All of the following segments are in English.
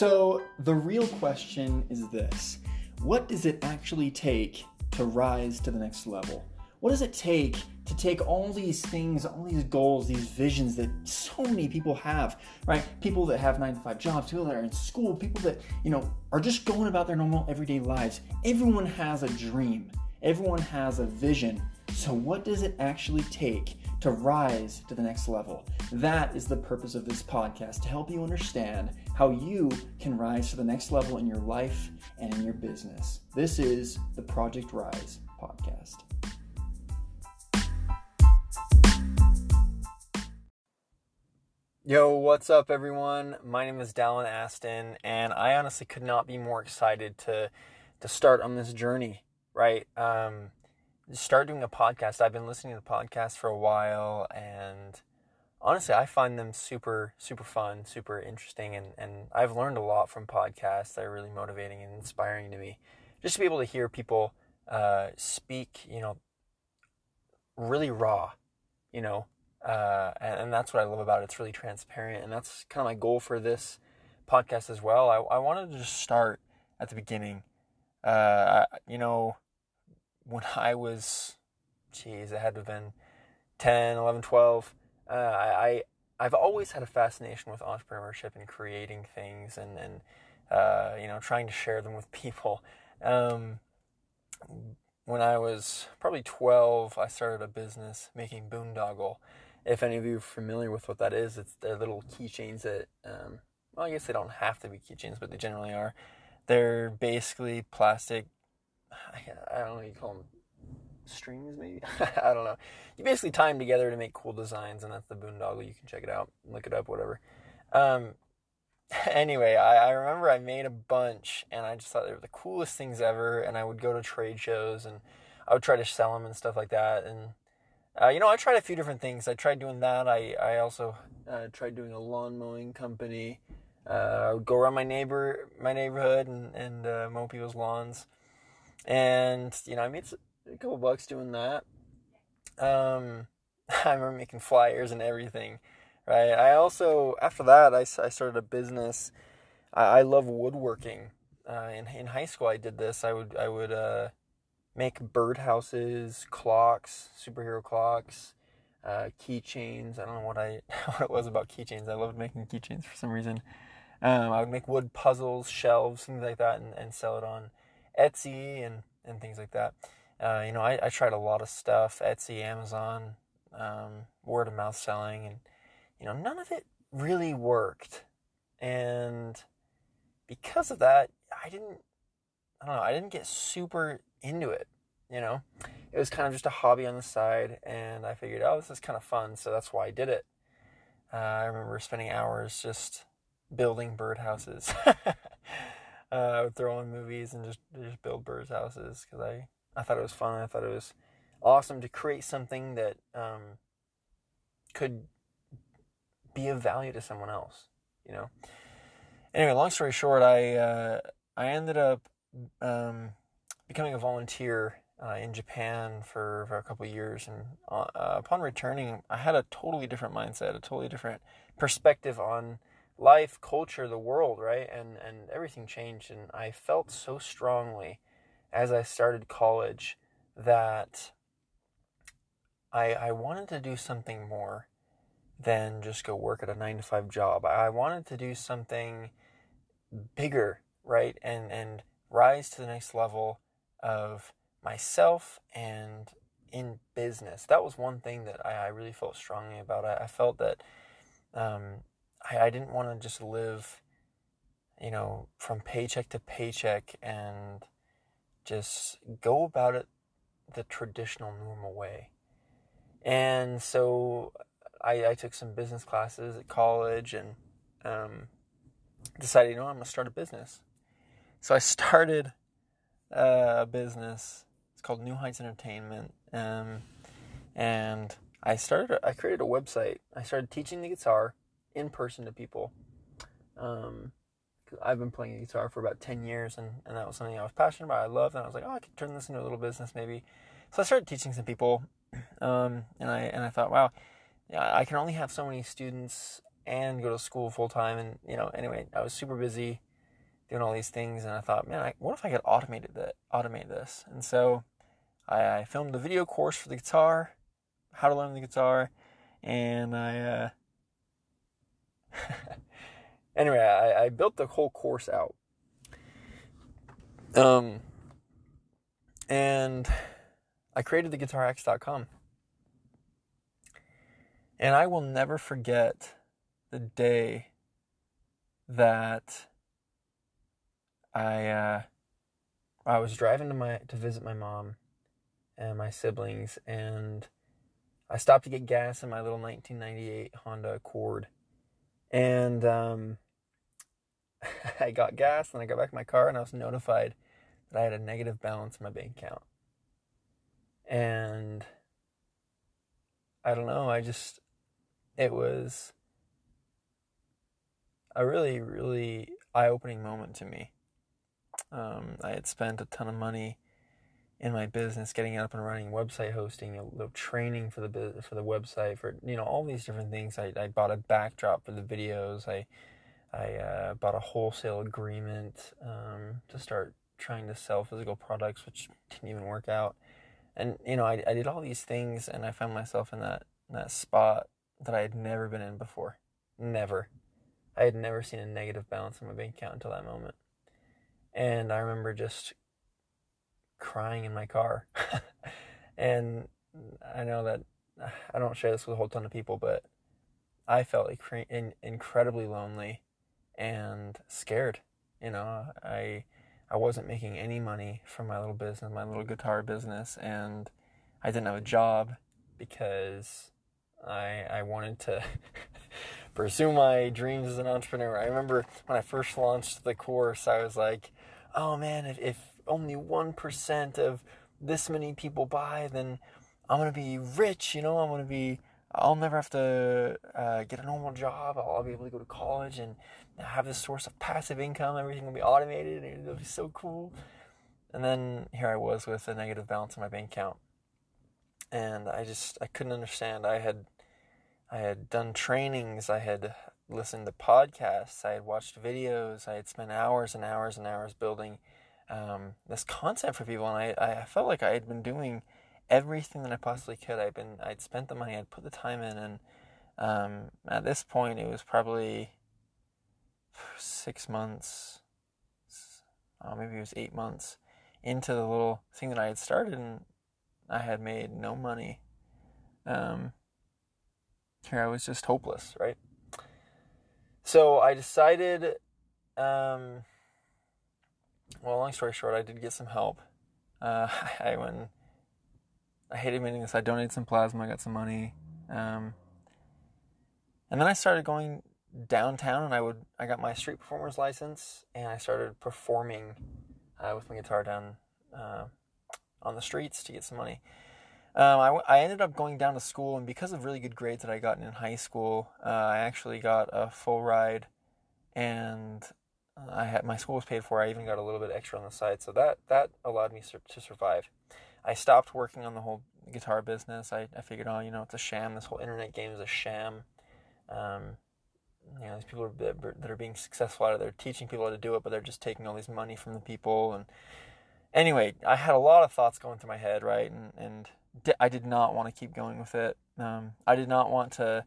So, the real question is this What does it actually take to rise to the next level? What does it take to take all these things, all these goals, these visions that so many people have, right? People that have nine to five jobs, people that are in school, people that, you know, are just going about their normal everyday lives. Everyone has a dream, everyone has a vision. So, what does it actually take to rise to the next level? That is the purpose of this podcast to help you understand how you can rise to the next level in your life and in your business. This is the Project Rise podcast. Yo, what's up, everyone? My name is Dallin Aston, and I honestly could not be more excited to to start on this journey. Right, um, start doing a podcast. I've been listening to the podcast for a while, and honestly, I find them super, super fun, super interesting, and and I've learned a lot from podcasts. They're really motivating and inspiring to me. Just to be able to hear people uh, speak, you know, really raw, you know, uh, and, and, that's what I love about it. It's really transparent, and that's kind of my goal for this podcast as well. I, I wanted to just start at the beginning. Uh, you know, when I was, geez, it had to have been 10, 11, 12. Uh, I, I have always had a fascination with entrepreneurship and creating things, and and uh, you know, trying to share them with people. Um, when I was probably 12, I started a business making boondoggle if any of you are familiar with what that is, it's they're little keychains that, um, well, I guess they don't have to be keychains, but they generally are. They're basically plastic. I don't know. You call them strings, maybe. I don't know. You basically tie them together to make cool designs, and that's the boondoggle. You can check it out, look it up, whatever. Um, anyway, I, I remember I made a bunch, and I just thought they were the coolest things ever. And I would go to trade shows, and I would try to sell them and stuff like that. And uh, you know, I tried a few different things. I tried doing that. I, I also uh, tried doing a lawn mowing company. Uh, I would go around my neighbor, my neighborhood, and and uh, mow people's lawns. And you know, I made a couple bucks doing that. Um, I remember making flyers and everything. Right. I also after that I, I started a business. I, I love woodworking. Uh, in in high school, I did this. I would I would uh, make birdhouses, clocks, superhero clocks, uh, keychains. I don't know what I what it was about keychains. I loved making keychains for some reason. Um, I would make wood puzzles, shelves, things like that, and, and sell it on Etsy and, and things like that. Uh, you know, I, I tried a lot of stuff, Etsy, Amazon, um, word of mouth selling, and you know, none of it really worked. And because of that, I didn't, I don't know, I didn't get super into it. You know, it was kind of just a hobby on the side, and I figured, oh, this is kind of fun, so that's why I did it. Uh, I remember spending hours just building birdhouses. uh, throw on movies and just just build birds houses because I I thought it was fun. I thought it was awesome to create something that um, could be of value to someone else. You know. Anyway, long story short, I uh, I ended up um, becoming a volunteer uh, in Japan for, for a couple years, and uh, upon returning, I had a totally different mindset, a totally different perspective on life, culture, the world, right? And and everything changed, and I felt so strongly as I started college that I I wanted to do something more than just go work at a nine to five job. I wanted to do something bigger, right? And and rise to the next level of myself and in business. That was one thing that I, I really felt strongly about. I, I felt that um, I, I didn't want to just live, you know, from paycheck to paycheck and just go about it the traditional, normal way. And so I, I took some business classes at college and um, decided, you know, I'm going to start a business. So I started a business. It's called New Heights Entertainment, um, and I started. I created a website. I started teaching the guitar in person to people. Um, I've been playing guitar for about ten years, and, and that was something I was passionate about. I loved, and I was like, oh, I could turn this into a little business maybe. So I started teaching some people, um, and I and I thought, wow, I can only have so many students and go to school full time, and you know, anyway, I was super busy doing all these things, and I thought, man, I, what if I could automate that, automate this? And so I, I, filmed the video course for the guitar, how to learn the guitar, and I. Uh, anyway, I, I built the whole course out. Um, and I created the guitarhacks.com. And I will never forget the day that I uh, I was driving to my to visit my mom and my siblings and I stopped to get gas in my little 1998 Honda Accord and um, I got gas and I got back in my car and I was notified that I had a negative balance in my bank account. And I don't know, I just, it was a really, really eye opening moment to me. Um, I had spent a ton of money in my business, getting it up and running, website hosting, a little training for the for the website, for you know all these different things. I, I bought a backdrop for the videos. I I uh, bought a wholesale agreement um, to start trying to sell physical products, which didn't even work out. And you know, I, I did all these things, and I found myself in that in that spot that I had never been in before. Never, I had never seen a negative balance in my bank account until that moment. And I remember just crying in my car. and I know that I don't share this with a whole ton of people, but I felt like incredibly lonely and scared. You know, I I wasn't making any money from my little business, my little guitar business, and I didn't have a job because I I wanted to pursue my dreams as an entrepreneur. I remember when I first launched the course, I was like, "Oh man, if, if only one percent of this many people buy, then I'm gonna be rich. You know, I'm gonna be I'll never have to uh, get a normal job. I'll, I'll, be able to go to college and have this source of passive income. Everything will be automated and it'll be so cool. And then here I was with a negative balance in my bank account. And I just I couldn't understand. I had I had done trainings, I had listened to podcasts, I had watched videos, I had spent hours and hours and hours building um, this content for people, and I, I felt like I had been doing everything that I possibly could. I'd been I'd spent the money, I'd put the time in, and um, at this point it was probably six months, oh, maybe it was eight months into the little thing that I had started, and I had made no money. Um, here I was just hopeless, right? So I decided. Um, well, long story short, I did get some help. Uh, I went I hated admitting this. I donated some plasma. I got some money, um, and then I started going downtown, and I would I got my street performer's license, and I started performing uh, with my guitar down uh, on the streets to get some money. Um, I, I ended up going down to school, and because of really good grades that I got in high school, uh, I actually got a full ride, and I had my school was paid for. I even got a little bit extra on the side, so that that allowed me to survive. I stopped working on the whole guitar business. I, I figured, oh, you know, it's a sham. This whole internet game is a sham. Um, you know, these people are, that are being successful out of there teaching people how to do it, but they're just taking all these money from the people. And anyway, I had a lot of thoughts going through my head, right? And, and I did not want to keep going with it. Um, I did not want to,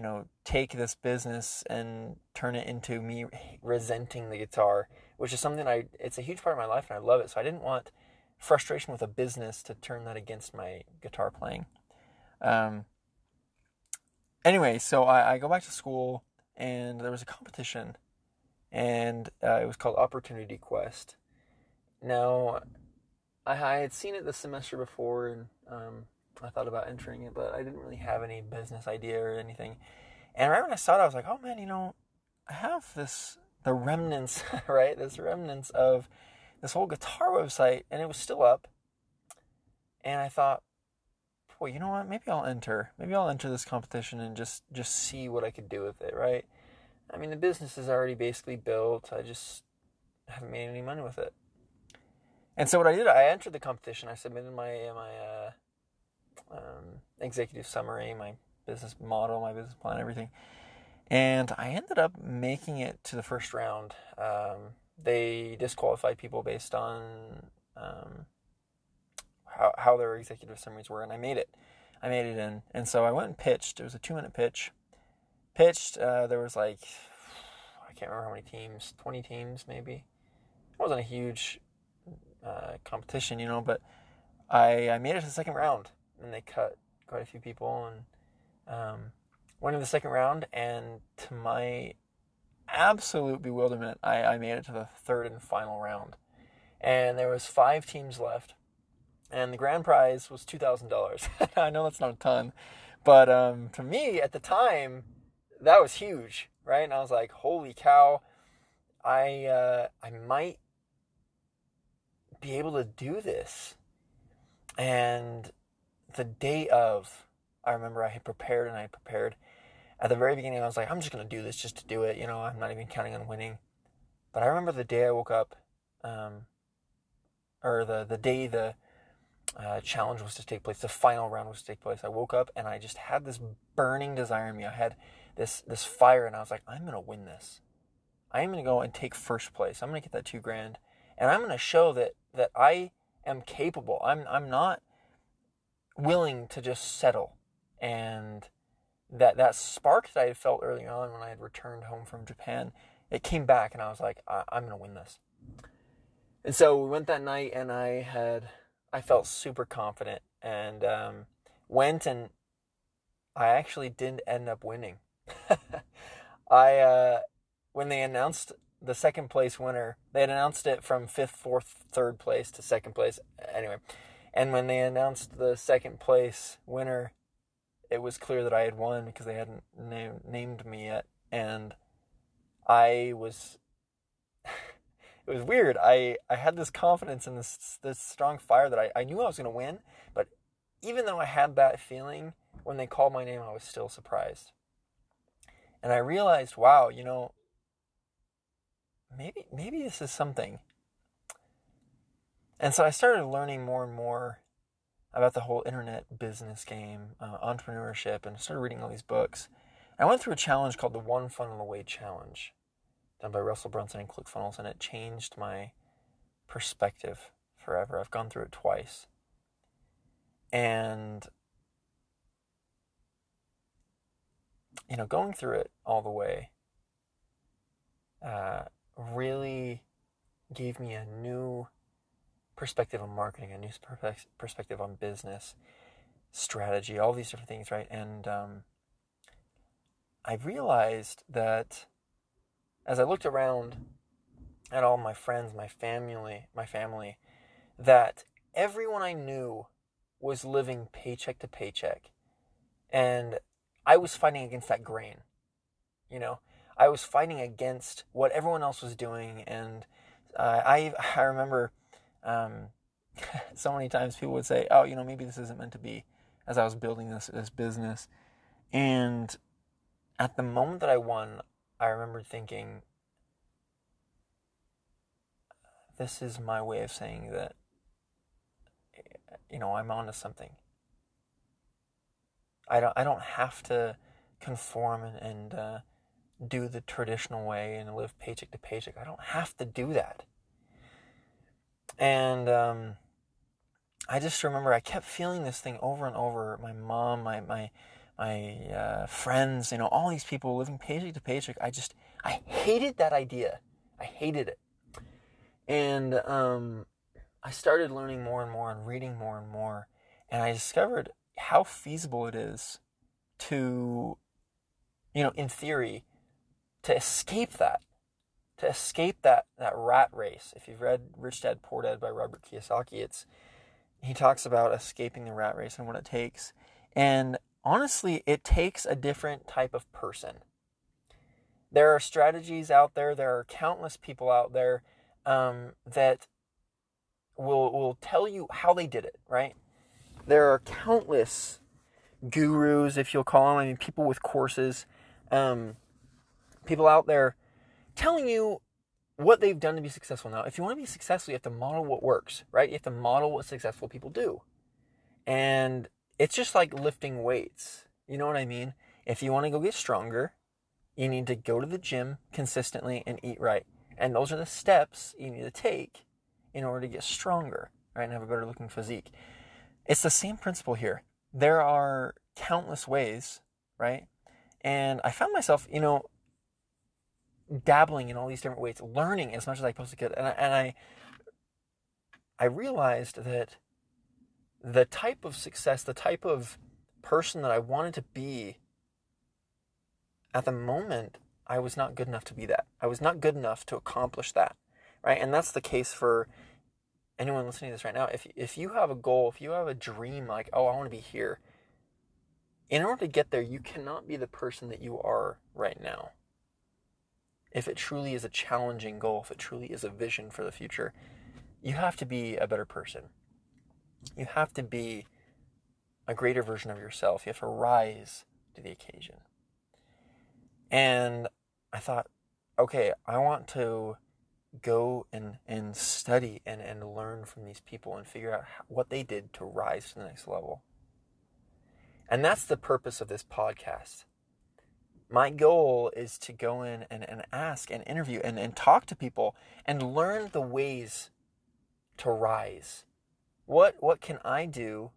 you know, take this business and turn it into me resenting the guitar, which is something I, it's a huge part of my life and I love it. So I didn't want frustration with a business to turn that against my guitar playing. Um, anyway, so I, I, go back to school and there was a competition, and uh, it was called Opportunity Quest. Now, I, I, had seen it the semester before, and um, I thought about entering it, but I didn't really have any business idea or anything. And right when I saw it, I was like, "Oh man, you know, I have this the remnants, right? This remnants of." this whole guitar website and it was still up. And I thought, boy, you know what? Maybe I'll enter. Maybe I'll enter this competition and just just see what I could do with it, right? I mean, the business is already basically built. I just haven't made any money with it. And so what I did, I entered the competition. I submitted my my uh, um, executive summary, my business model, my business plan, everything. And I ended up making it to the first round. Um, they disqualified people based on um, how how their executive summaries were, and I made it. I made it in, and so I went and pitched. It was a two minute pitch. Pitched. Uh, there was like I can't remember how many teams, twenty teams maybe. It wasn't a huge uh, competition, you know, but I I made it to the second round, and they cut quite a few people, and um, went in the second round, and to my absolute bewilderment, I, I made it to the third and final round. And there was five teams left. And the grand prize was $2,000. I know that's not a ton. But um, to me, at the time, that was huge, right? And I was like, holy cow, I, uh, I might be able to do this. And the day of, I remember I had prepared and I had prepared at the very beginning, I was like, I'm just going to do this just to do it. You know, I'm not even counting on winning. But I remember the day I woke up, um, or the, the day the uh, challenge was to take place, the final round was to take place. I woke up and I just had this burning desire in me. I had this, this fire, and I was like, I'm going to win this. I'm going to go and take first place. I'm going to get that two grand. And I'm going to show that, that I am capable. I'm, I'm not willing to just settle and that that spark that I had felt early on when I had returned home from Japan, it came back, and I was like, I- am gonna win this. And so we went that night, and I had I felt super confident, and um, went and I actually didn't end up winning. I uh, when they announced the second place winner, they had announced it from fifth, fourth, third place to second place. Anyway, and when they announced the second place winner, it was clear that I had won because they hadn't name, named me yet, and I was. it was weird. I I had this confidence and this this strong fire that I, I knew I was going to win, but even though I had that feeling when they called my name, I was still surprised. And I realized, wow, you know, maybe maybe this is something. And so I started learning more and more about the whole internet business game, uh, entrepreneurship, and started reading all these books. I went through a challenge called the One Funnel Away Challenge, done by Russell Brunson and ClickFunnels, and it changed my perspective forever. I've gone through it twice. And, you know, going through it all the way uh, really gave me a new perspective on marketing, a new perspective on business, strategy, all these different things, right? And um, I realized that as I looked around at all my friends, my family, my family, that everyone I knew was living paycheck to paycheck. And I was fighting against that grain. You know, I was fighting against what everyone else was doing. And uh, I, I remember um, so many times people would say, "Oh, you know, maybe this isn't meant to be." As I was building this this business, and at the moment that I won, I remember thinking, "This is my way of saying that." You know, I'm onto something. I don't. I don't have to conform and, and uh, do the traditional way and live paycheck to paycheck. I don't have to do that. And um, I just remember I kept feeling this thing over and over. My mom, my my my uh, friends, you know, all these people living paycheck to paycheck. I just I hated that idea. I hated it. And um, I started learning more and more and reading more and more, and I discovered how feasible it is to, you know, in theory, to escape that to escape that that rat race. If you've read Rich Dad Poor Dad by Robert Kiyosaki, it's he talks about escaping the rat race and what it takes. And honestly, it takes a different type of person. There are strategies out there. There are countless people out there um, that will will tell you how they did it. Right? There are countless gurus, if you'll call them. I mean, people with courses, um, people out there telling you what they've done to be successful. Now, if you want to be successful, you have to model what works, right? You have to model what successful people do. And it's just like lifting weights. You know what I mean? If you want to go get stronger, you need to go to the gym consistently and eat right. And those are the steps you need to take in order to get stronger, right, and have a better looking physique. It's the same principle here. There are countless ways, right? And I found myself, you know, dabbling in all these different ways, learning as much as I possibly could. And I, and I, I realized that the type of success, the type of person that I wanted to be at the moment, I was not good enough to be that. I was not good enough to accomplish that, right? And that's the case for anyone listening to this right now. If if you have a goal, if you have a dream, like oh, I want to be here. In order to get there, you cannot be the person that you are right now. If it truly is a challenging goal, if it truly is a vision for the future, you have to be a better person. You have to be a greater version of yourself. You have to rise to the occasion. And I thought, okay, I want to go and, and study and, and learn from these people and figure out what they did to rise to the next level. And that's the purpose of this podcast. My goal is to go in and, and ask and interview and, and talk to people and learn the ways to rise. What, what can I do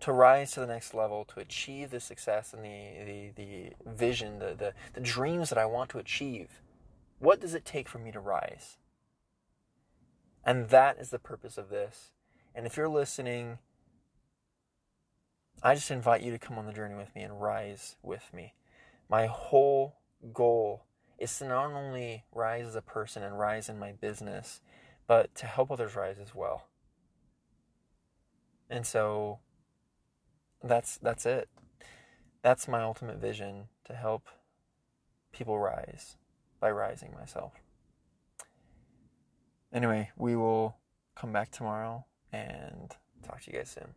to rise to the next level, to achieve the success and the, the, the vision, the, the, the dreams that I want to achieve, what does it take for me to rise? And that is the purpose of this. And if you're listening, I just invite you to come on the journey with me and rise with me. My whole goal is to not only rise as a person and rise in my business, but to help others rise as well. And so that's that's it. That's my ultimate vision to help people rise by rising myself. Anyway, we will come back tomorrow and talk to you guys soon.